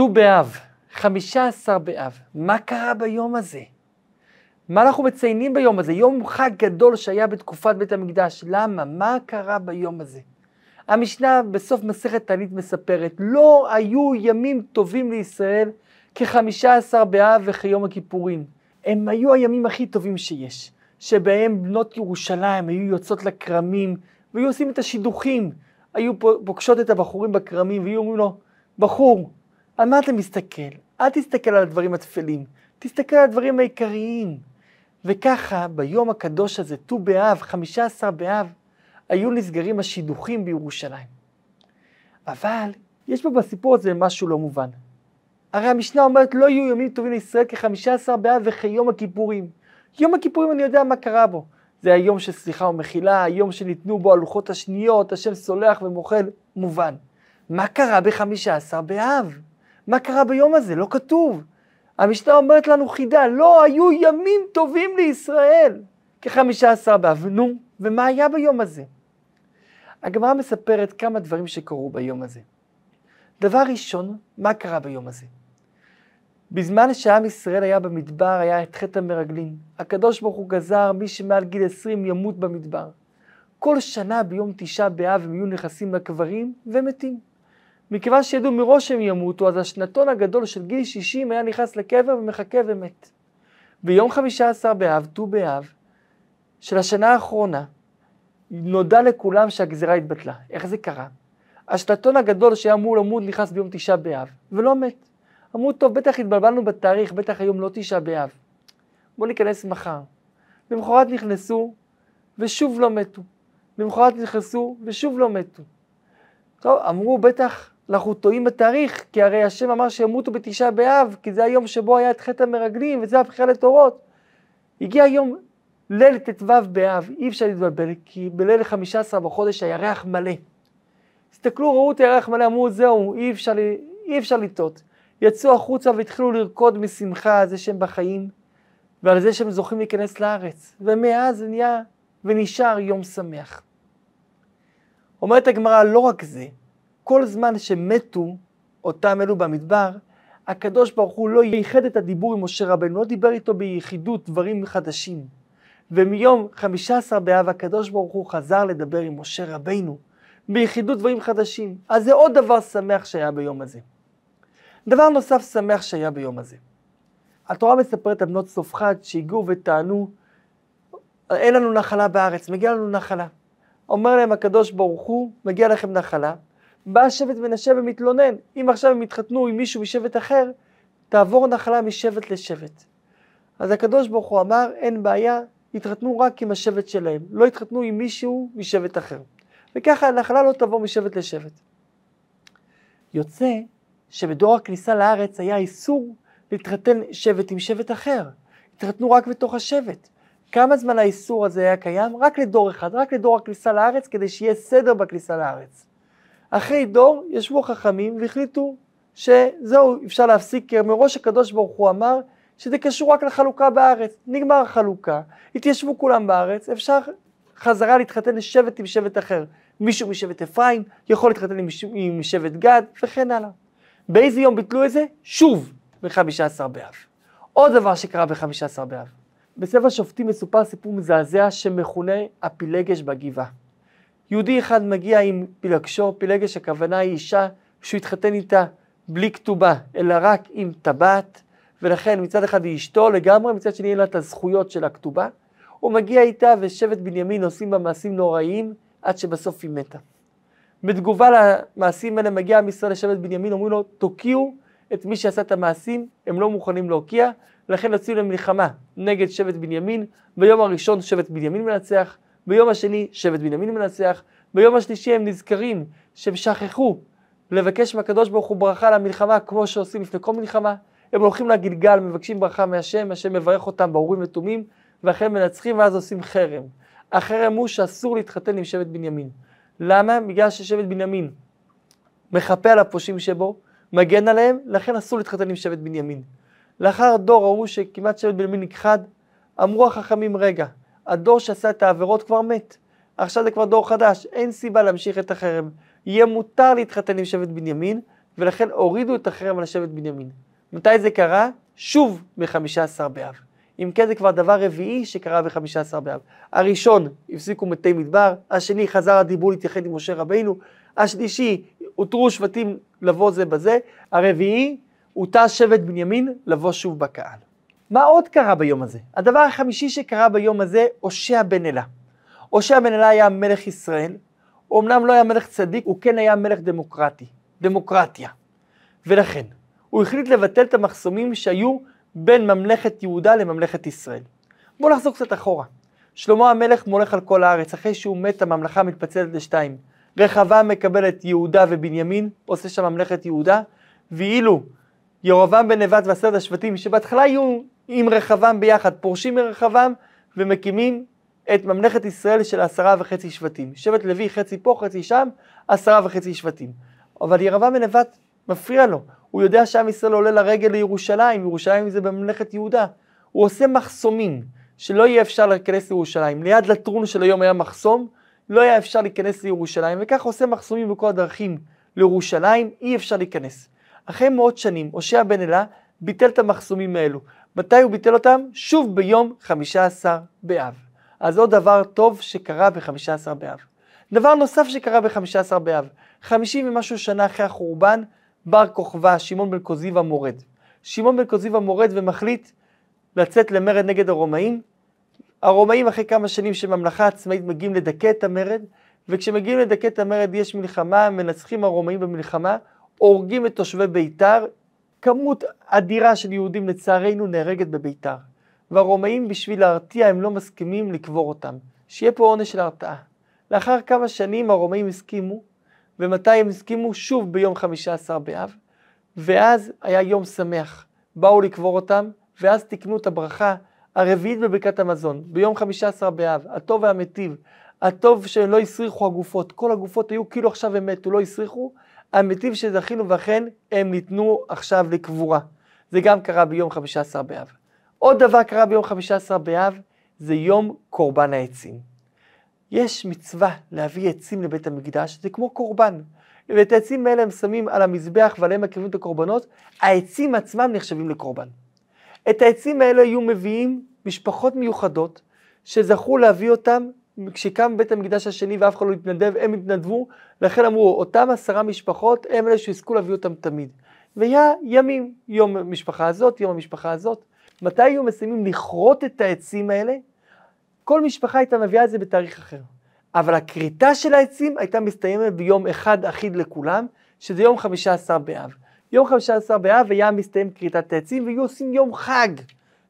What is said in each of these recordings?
ט"ו באב, חמישה עשר באב, מה קרה ביום הזה? מה אנחנו מציינים ביום הזה? יום חג גדול שהיה בתקופת בית המקדש. למה? מה קרה ביום הזה? המשנה בסוף מסכת תענית מספרת, לא היו ימים טובים לישראל כחמישה עשר באב וכיום הכיפורים. הם היו הימים הכי טובים שיש, שבהם בנות ירושלים היו יוצאות לכרמים והיו עושים את השידוכים, היו פוגשות את הבחורים בכרמים והיו אומרים לו, בחור, על מה אתה מסתכל? אל תסתכל על הדברים הטפלים, תסתכל על הדברים העיקריים. וככה ביום הקדוש הזה, ט"ו באב, חמישה עשר באב, היו נסגרים השידוכים בירושלים. אבל יש פה בסיפור הזה משהו לא מובן. הרי המשנה אומרת לא יהיו ימים טובים לישראל כחמישה עשר באב וכיום הכיפורים. יום הכיפורים אני יודע מה קרה בו. זה היום של סליחה ומחילה, היום שניתנו בו הלוחות השניות, השם סולח ומוחל, מובן. מה קרה בחמישה עשר באב? מה קרה ביום הזה? לא כתוב. המשנה אומרת לנו חידה, לא היו ימים טובים לישראל כחמישה עשר באב. נו, ומה היה ביום הזה? הגמרא מספרת כמה דברים שקרו ביום הזה. דבר ראשון, מה קרה ביום הזה? בזמן שעם ישראל היה במדבר, היה את חטא המרגלים. הקדוש ברוך הוא גזר, מי שמעל גיל 20 ימות במדבר. כל שנה ביום תשעה באב הם יהיו נכנסים לקברים ומתים. מכיוון שידעו מראש שהם ימותו, אז השנתון הגדול של גיל 60 היה נכנס לקבר ומחכה ומת. ביום חמישה עשר באב, ט"ו באב, של השנה האחרונה, נודע לכולם שהגזירה התבטלה. איך זה קרה? השנתון הגדול שהיה אמור למות נכנס ביום תשעה באב, ולא מת. אמרו, טוב, בטח התבלבלנו בתאריך, בטח היום לא תשעה באב. בואו ניכנס מחר. למחרת נכנסו, ושוב לא מתו. למחרת נכנסו, ושוב לא מתו. טוב, אמרו, בטח אנחנו טועים בתאריך, כי הרי השם אמר שימותו בתשעה באב, כי זה היום שבו היה את חטא המרגלים, וזה הבחירה לתורות. הגיע יום ליל ט"ו באב, אי אפשר להתבלבל, כי בליל חמישה עשרה בחודש הירח מלא. הסתכלו, ראו את הירח מלא, אמרו, זהו, אי אפשר, אי אפשר לטעות. יצאו החוצה והתחילו לרקוד משמחה על זה שהם בחיים, ועל זה שהם זוכים להיכנס לארץ. ומאז נהיה ונשאר יום שמח. אומרת הגמרא, לא רק זה, כל זמן שמתו אותם אלו במדבר, הקדוש ברוך הוא לא ייחד את הדיבור עם משה רבנו, לא דיבר איתו ביחידות דברים חדשים. ומיום חמישה עשר באב הקדוש ברוך הוא חזר לדבר עם משה רבנו ביחידות דברים חדשים. אז זה עוד דבר שמח שהיה ביום הזה. דבר נוסף שמח שהיה ביום הזה. התורה מספרת על בנות צלופחד שהגיעו וטענו, אין לנו נחלה בארץ, מגיע לנו נחלה. אומר להם הקדוש ברוך הוא, מגיע לכם נחלה. בא שבט מנשה ומתלונן, אם עכשיו הם יתחתנו עם מישהו משבט אחר, תעבור נחלה משבט לשבט. אז הקדוש ברוך הוא אמר, אין בעיה, יתחתנו רק עם השבט שלהם, לא יתחתנו עם מישהו משבט אחר. וככה הנחלה לא תעבור משבט לשבט. יוצא שבדור הכניסה לארץ היה איסור להתחתן שבט עם שבט אחר. התחתנו רק בתוך השבט. כמה זמן האיסור הזה היה קיים? רק לדור אחד, רק לדור הכניסה לארץ, כדי שיהיה סדר בכניסה לארץ. אחרי דור ישבו חכמים והחליטו שזהו, אפשר להפסיק, כי מראש הקדוש ברוך הוא אמר שזה קשור רק לחלוקה בארץ. נגמר החלוקה, התיישבו כולם בארץ, אפשר חזרה להתחתן לשבט עם שבט אחר. מישהו משבט אפרים יכול להתחתן עם, עם שבט גד וכן הלאה. באיזה יום ביטלו את זה? שוב, בחמישה עשר באב. עוד דבר שקרה בחמישה עשר באב. בספר שופטים מסופר סיפור מזעזע שמכונה הפילגש בגבעה. יהודי אחד מגיע עם פילגשו, פילגש הכוונה היא אישה שהוא התחתן איתה בלי כתובה, אלא רק עם טבעת, ולכן מצד אחד היא אשתו לגמרי, מצד שני אין לה את הזכויות של הכתובה. הוא מגיע איתה ושבט בנימין עושים בה מעשים נוראיים עד שבסוף היא מתה. בתגובה למעשים האלה מגיע עם ישראל לשבט בנימין, אומרים לו, תוקיעו את מי שעשה את המעשים, הם לא מוכנים להוקיע, ולכן יוצאים למלחמה נגד שבט בנימין, ביום הראשון שבט בנימין מנצח, ביום השני שבט בנימין מנצח, ביום השלישי הם נזכרים שהם שכחו לבקש מהקדוש ברוך הוא ברכה למלחמה כמו שעושים לפני כל מלחמה, הם הולכים לגלגל, מבקשים ברכה מהשם, השם מברך אותם באורים ותומים, ואחרי מנצחים ואז עושים חרם. החרם הוא שאסור להתחתן עם שבט בנימין. למה? בגלל ששבט בנימין מחפה על הפושעים שבו, מגן עליהם, לכן אסור להתחתן עם שבט בנימין. לאחר דור ראו שכמעט שבט בנימין נכחד, אמרו החכמים, רגע, הדור שעשה את העבירות כבר מת, עכשיו זה כבר דור חדש, אין סיבה להמשיך את החרם. יהיה מותר להתחתן עם שבט בנימין, ולכן הורידו את החרם על שבט בנימין. מתי זה קרה? שוב ב-15 באב. אם כן זה כבר דבר רביעי שקרה ב-15 באב. הראשון, הפסיקו מתי מדבר, השני חזר הדיבור להתייחד עם משה רבינו, השלישי, הותרו שבטים לבוא זה בזה, הרביעי, הותר שבט בנימין לבוא שוב בקהל. מה עוד קרה ביום הזה? הדבר החמישי שקרה ביום הזה, הושע בן אלה. הושע בן אלה היה מלך ישראל, הוא אמנם לא היה מלך צדיק, הוא כן היה מלך דמוקרטי, דמוקרטיה. ולכן, הוא החליט לבטל את המחסומים שהיו בין ממלכת יהודה לממלכת ישראל. בואו נחזור קצת אחורה. שלמה המלך מולך על כל הארץ, אחרי שהוא מת הממלכה מתפצלת לשתיים. רחבעם מקבל את יהודה ובנימין, עושה שם ממלכת יהודה, ואילו ירבעם בן נבט ועשרת השבטים, שבהתחלה היו עם רחבעם ביחד, פורשים מרחבעם ומקימים את ממלכת ישראל של עשרה וחצי שבטים. שבט לוי חצי פה, חצי שם, עשרה וחצי שבטים. אבל ירבעם בן נבט מפריע לו, הוא יודע שעם ישראל עולה לרגל לירושלים, ירושלים זה בממלכת יהודה. הוא עושה מחסומים, שלא יהיה אפשר להיכנס לירושלים. ליד לטרון של היום היה מחסום, לא היה אפשר להיכנס לירושלים, וכך עושה מחסומים בכל הדרכים לירושלים, אי אפשר להיכנס. אחרי מאות שנים, הושע בן אלה ביטל את המחסומים האלו. מתי הוא ביטל אותם? שוב ביום חמישה עשר באב. אז עוד דבר טוב שקרה בחמישה עשר באב. דבר נוסף שקרה בחמישה עשר באב, חמישים ומשהו שנה אחרי החורבן, בר כוכבא, שמעון בן כוזיבא מורד. שמעון בן כוזיבא מורד ומחליט לצאת למרד נגד הרומאים. הרומאים אחרי כמה שנים של ממלכה עצמאית מגיעים לדכא את המרד, וכשמגיעים לדכא את המרד יש מלחמה, מנצחים הרומאים במלחמה, הורגים את תושבי ביתר, כמות אדירה של יהודים לצערנו נהרגת בביתר. והרומאים בשביל להרתיע הם לא מסכימים לקבור אותם. שיהיה פה עונש של הרתעה. לאחר כמה שנים הרומאים הסכימו, ומתי הם הסכימו? שוב ביום חמישה עשר באב, ואז היה יום שמח. באו לקבור אותם, ואז תיקנו את הברכה הרביעית בברכת המזון, ביום חמישה עשר באב, הטוב והמיטיב, הטוב שלא הסריחו הגופות, כל הגופות היו כאילו עכשיו הם מתו, לא הסריחו, המתים שזכינו ואכן הם ניתנו עכשיו לקבורה. זה גם קרה ביום חמישה עשר באב. עוד דבר קרה ביום חמישה עשר באב, זה יום קורבן העצים. יש מצווה להביא עצים לבית המקדש, זה כמו קורבן. ואת העצים האלה הם שמים על המזבח ועליהם מקריבים את הקורבנות, העצים עצמם נחשבים לקורבן. את העצים האלה היו מביאים משפחות מיוחדות, שזכו להביא אותם כשקם בית המקדש השני ואף אחד לא התנדב, הם התנדבו, לכן אמרו, אותם עשרה משפחות הם אלה שיזכו להביא אותם תמיד. והיה ימים, יום המשפחה הזאת, יום המשפחה הזאת. מתי היו מסיימים לכרות את העצים האלה? כל משפחה הייתה מביאה את זה בתאריך אחר. אבל הכריתה של העצים הייתה מסתיימת ביום אחד אחיד לכולם, שזה יום חמישה עשר באב. יום חמישה עשר באב היה מסתיים כריתת העצים, והיו עושים יום חג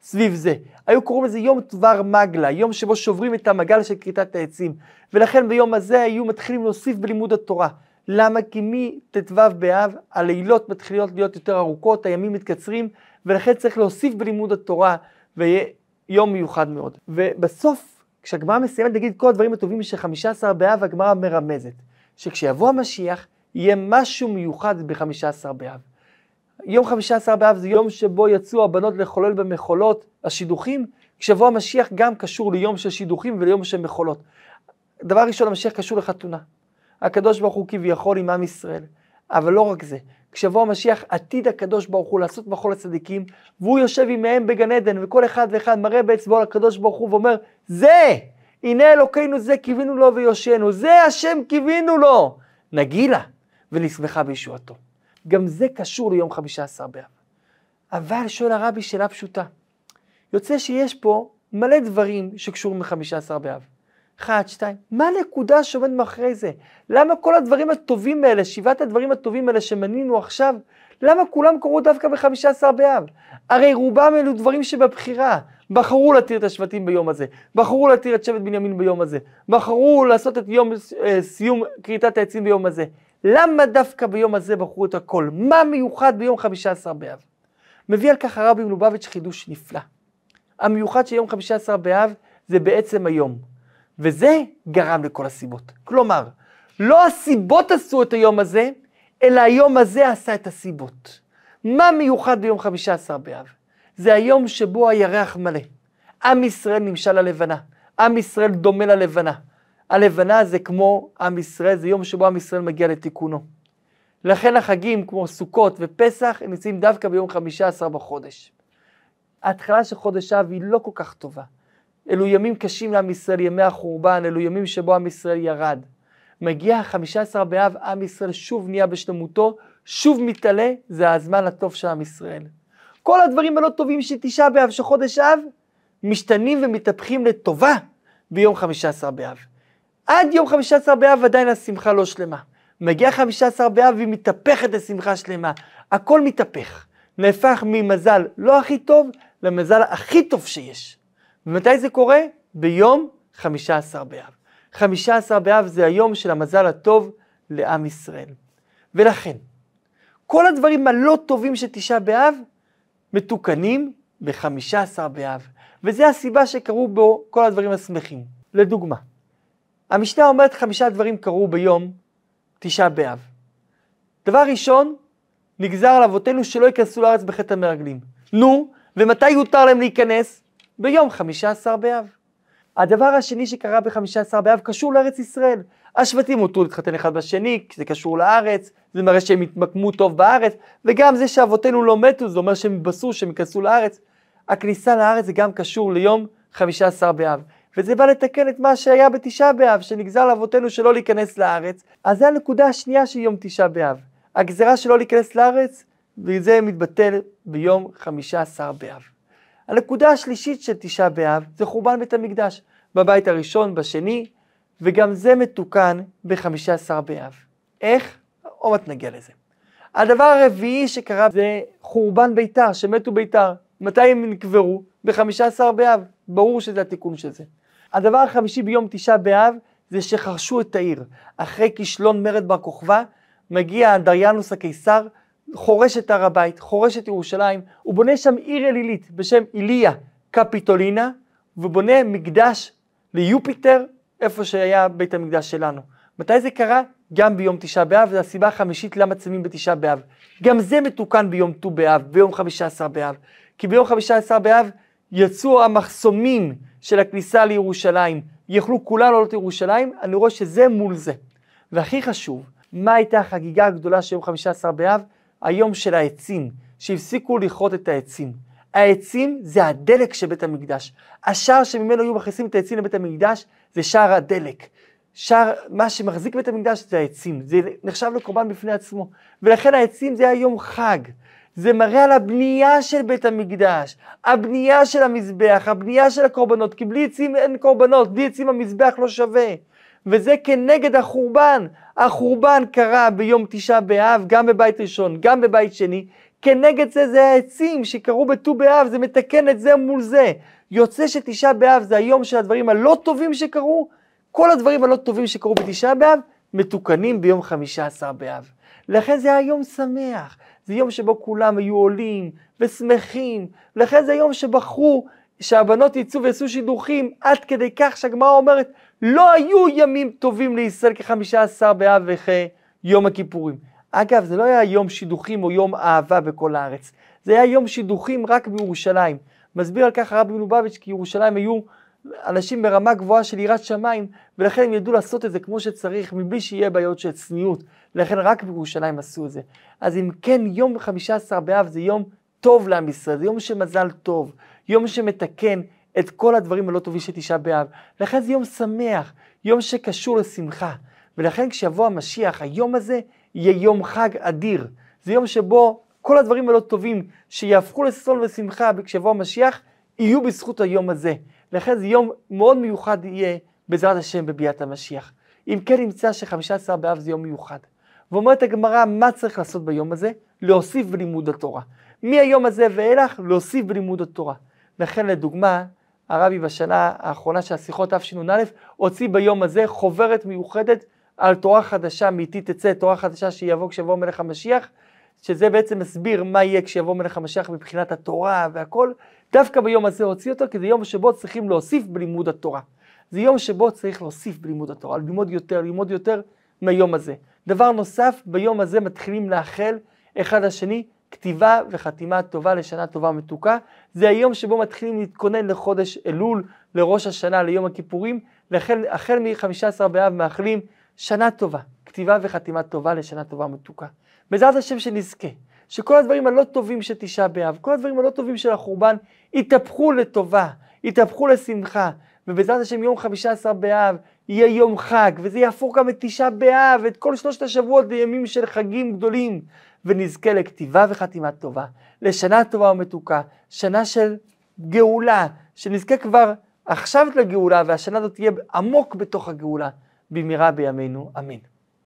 סביב זה. היו קוראים לזה יום דבר מגלה, יום שבו שוברים את המגל של כריתת העצים. ולכן ביום הזה היו מתחילים להוסיף בלימוד התורה. למה? כי מט"ו באב הלילות מתחילות להיות יותר ארוכות, הימים מתקצרים, ולכן צריך להוסיף בלימוד התורה, ויהיה יום מיוחד מאוד. ובסוף, כשהגמרא מסיימת להגיד כל הדברים הטובים של חמישה עשר באב, הגמרא מרמזת, שכשיבוא המשיח, יהיה משהו מיוחד בחמישה עשר באב. יום חמישה עשר באב זה יום שבו יצאו הבנות לחולל במחולות, השידוכים, כשיבוא המשיח גם קשור ליום של שידוכים וליום של מחולות. דבר ראשון, המשיח קשור לחתונה. הקדוש ברוך הוא כביכול עם עם ישראל. אבל לא רק זה, כשיבוא המשיח עתיד הקדוש ברוך הוא לעשות מחול לצדיקים, והוא יושב עמהם בגן עדן, וכל אחד ואחד מראה באצבעו לקדוש ברוך הוא ואומר, זה! הנה אלוקינו זה קיווינו לו ויושענו, זה השם קיווינו לו! נגילה, ונשמחה בישועתו. גם זה קשור ליום חמישה עשר באב. אבל שואל הרבי שאלה פשוטה. יוצא שיש פה מלא דברים שקשורים לחמישה עשר באב. אחד, שתיים, מה הנקודה שעומד מאחורי זה? למה כל הדברים הטובים האלה, שבעת הדברים הטובים האלה שמנינו עכשיו, למה כולם קרו דווקא בחמישה עשר באב? הרי רובם אלו דברים שבבחירה. בחרו להתיר את השבטים ביום הזה, בחרו להתיר את שבט בנימין ביום הזה, בחרו לעשות את יום אה, סיום כריתת העצים ביום הזה. למה דווקא ביום הזה בחרו את הכל? מה מיוחד ביום חמישה עשר באב? מביא על כך הרבי מלובביץ' חידוש נפלא. המיוחד של יום חמישה עשר באב זה בעצם היום. וזה גרם לכל הסיבות. כלומר, לא הסיבות עשו את היום הזה, אלא היום הזה עשה את הסיבות. מה מיוחד ביום חמישה עשר באב? זה היום שבו הירח מלא. עם ישראל נמשל ללבנה. עם ישראל דומה ללבנה. הלבנה זה כמו עם ישראל, זה יום שבו עם ישראל מגיע לתיקונו. לכן החגים כמו סוכות ופסח הם נמצאים דווקא ביום חמישה עשר בחודש. ההתחלה של חודש אב היא לא כל כך טובה. אלו ימים קשים לעם ישראל, ימי החורבן, אלו ימים שבו עם ישראל ירד. מגיע החמישה עשר באב, עם ישראל שוב נהיה בשלמותו, שוב מתעלה, זה הזמן הטוב של עם ישראל. כל הדברים הלא טובים של תשעה באב, של חודש אב, משתנים ומתהפכים לטובה ביום חמישה עשר באב. עד יום חמישה עשר באב עדיין השמחה לא שלמה. מגיע חמישה עשר באב והיא מתהפכת לשמחה שלמה. הכל מתהפך. נהפך ממזל לא הכי טוב למזל הכי טוב שיש. ומתי זה קורה? ביום חמישה עשר באב. חמישה עשר באב זה היום של המזל הטוב לעם ישראל. ולכן, כל הדברים הלא טובים של תשעה באב מתוקנים בחמישה עשר באב. וזה הסיבה שקרו בו כל הדברים השמחים. לדוגמה, המשנה אומרת חמישה דברים קרו ביום תשעה באב. דבר ראשון, נגזר על אבותינו שלא ייכנסו לארץ בחטא המרגלים. נו, ומתי יותר להם להיכנס? ביום חמישה עשר באב. הדבר השני שקרה בחמישה עשר באב קשור לארץ ישראל. השבטים הותרו להתחתן אחד בשני, כי זה קשור לארץ, זה מראה שהם התמקמו טוב בארץ, וגם זה שאבותינו לא מתו, זה אומר שהם התבשרו שהם ייכנסו לארץ. הכניסה לארץ זה גם קשור ליום חמישה עשר באב. וזה בא לתקן את מה שהיה בתשעה באב, שנגזר לאבותינו שלא להיכנס לארץ. אז זה הנקודה השנייה של יום תשעה באב. הגזרה שלא להיכנס לארץ, וזה מתבטל ביום חמישה עשר באב. הנקודה השלישית של תשעה באב זה חורבן בית המקדש, בבית הראשון, בשני, וגם זה מתוקן בחמישה עשר באב. איך? עוד מעט נגיע לזה. הדבר הרביעי שקרה זה חורבן ביתר, שמתו ביתר. מתי הם נקברו? בחמישה עשר באב. ברור שזה התיקון של זה. הדבר החמישי ביום תשעה באב זה שחרשו את העיר. אחרי כישלון מרד בר כוכבא, מגיע דריאנוס הקיסר, חורש את הר הבית, חורש את ירושלים, הוא בונה שם עיר אלילית בשם איליה קפיטולינה, ובונה מקדש ליופיטר, איפה שהיה בית המקדש שלנו. מתי זה קרה? גם ביום תשעה באב, זו הסיבה החמישית למה צמים בתשעה באב. גם זה מתוקן ביום ט"ו באב, ביום חמישה עשר באב. כי ביום חמישה עשר באב יצאו המחסומים של הכניסה לירושלים, יכלו כולם לעלות לירושלים, אני רואה שזה מול זה. והכי חשוב, מה הייתה החגיגה הגדולה של יום חמישה עשר באב? היום של העצים, שהפסיקו לכרות את העצים. העצים זה הדלק של בית המקדש. השער שממנו היו מכניסים את העצים לבית המקדש זה שער הדלק. שער, מה שמחזיק בית המקדש זה העצים, זה נחשב לקורבן בפני עצמו. ולכן העצים זה היה יום חג. זה מראה על הבנייה של בית המקדש, הבנייה של המזבח, הבנייה של הקורבנות, כי בלי עצים אין קורבנות, בלי עצים המזבח לא שווה. וזה כנגד החורבן. החורבן קרה ביום תשעה באב, גם בבית ראשון, גם בבית שני. כנגד זה זה העצים שקרו בט"ו באב, זה מתקן את זה מול זה. יוצא שתשעה באב זה היום של הדברים הלא טובים שקרו, כל הדברים הלא טובים שקרו בתשעה באב, מתוקנים ביום חמישה עשר באב. לכן זה היה יום שמח, זה יום שבו כולם היו עולים ושמחים, לכן זה יום שבחרו שהבנות יצאו ויעשו שידוכים, עד כדי כך שהגמרא אומרת, לא היו ימים טובים לישראל כחמישה עשר באב וכיום הכיפורים. אגב, זה לא היה יום שידוכים או יום אהבה בכל הארץ, זה היה יום שידוכים רק בירושלים. מסביר על כך הרבי מלובביץ' כי ירושלים היו אנשים ברמה גבוהה של יראת שמיים, ולכן הם ידעו לעשות את זה כמו שצריך, מבלי שיהיה בעיות של צניעות. לכן רק בירושלים עשו את זה. אז אם כן, יום חמישה עשר באב זה יום טוב לעם ישראל, זה יום של מזל טוב, יום שמתקן את כל הדברים הלא טובים של תשעה באב. לכן זה יום שמח, יום שקשור לשמחה. ולכן כשיבוא המשיח, היום הזה יהיה יום חג אדיר. זה יום שבו כל הדברים הלא טובים שיהפכו לששון ושמחה כשיבוא המשיח, יהיו בזכות היום הזה. לכן זה יום מאוד מיוחד יהיה בעזרת השם בביאת המשיח. אם כן נמצא שחמישה עשר באב זה יום מיוחד. ואומרת הגמרא, מה צריך לעשות ביום הזה? להוסיף בלימוד התורה. מהיום הזה ואילך, להוסיף בלימוד התורה. לכן לדוגמה, הרבי בשנה האחרונה של השיחות תשנ"א, הוציא ביום הזה חוברת מיוחדת על תורה חדשה, מאיתי תצא תורה חדשה שיבוא כשיבוא מלך המשיח, שזה בעצם מסביר מה יהיה כשיבוא מלך המשיח מבחינת התורה והכל, דווקא ביום הזה הוציא אותו, כי זה יום שבו צריכים להוסיף בלימוד התורה. זה יום שבו צריך להוסיף בלימוד התורה, ללמוד יותר, ללמוד יותר מהיום הזה. דבר נוסף, ביום הזה מתחילים לאחל אחד לשני כתיבה וחתימה טובה לשנה טובה ומתוקה. זה היום שבו מתחילים להתכונן לחודש אלול, לראש השנה, ליום הכיפורים. לכן, החל מ-15 באב מאחלים שנה טובה, כתיבה וחתימה טובה לשנה טובה ומתוקה. בעזרת השם שנזכה, שכל הדברים הלא טובים של תשעה באב, כל הדברים הלא טובים של החורבן, יתהפכו לטובה, יתהפכו לשמחה, ובעזרת השם יום חמישה עשר באב יהיה יום חג, וזה יהפוך גם את תשעה באב, את כל שלושת השבועות לימים של חגים גדולים, ונזכה לכתיבה וחתימה טובה, לשנה טובה ומתוקה, שנה של גאולה, שנזכה כבר עכשיו לגאולה, והשנה הזאת תהיה עמוק בתוך הגאולה, במהרה בימינו, אמן.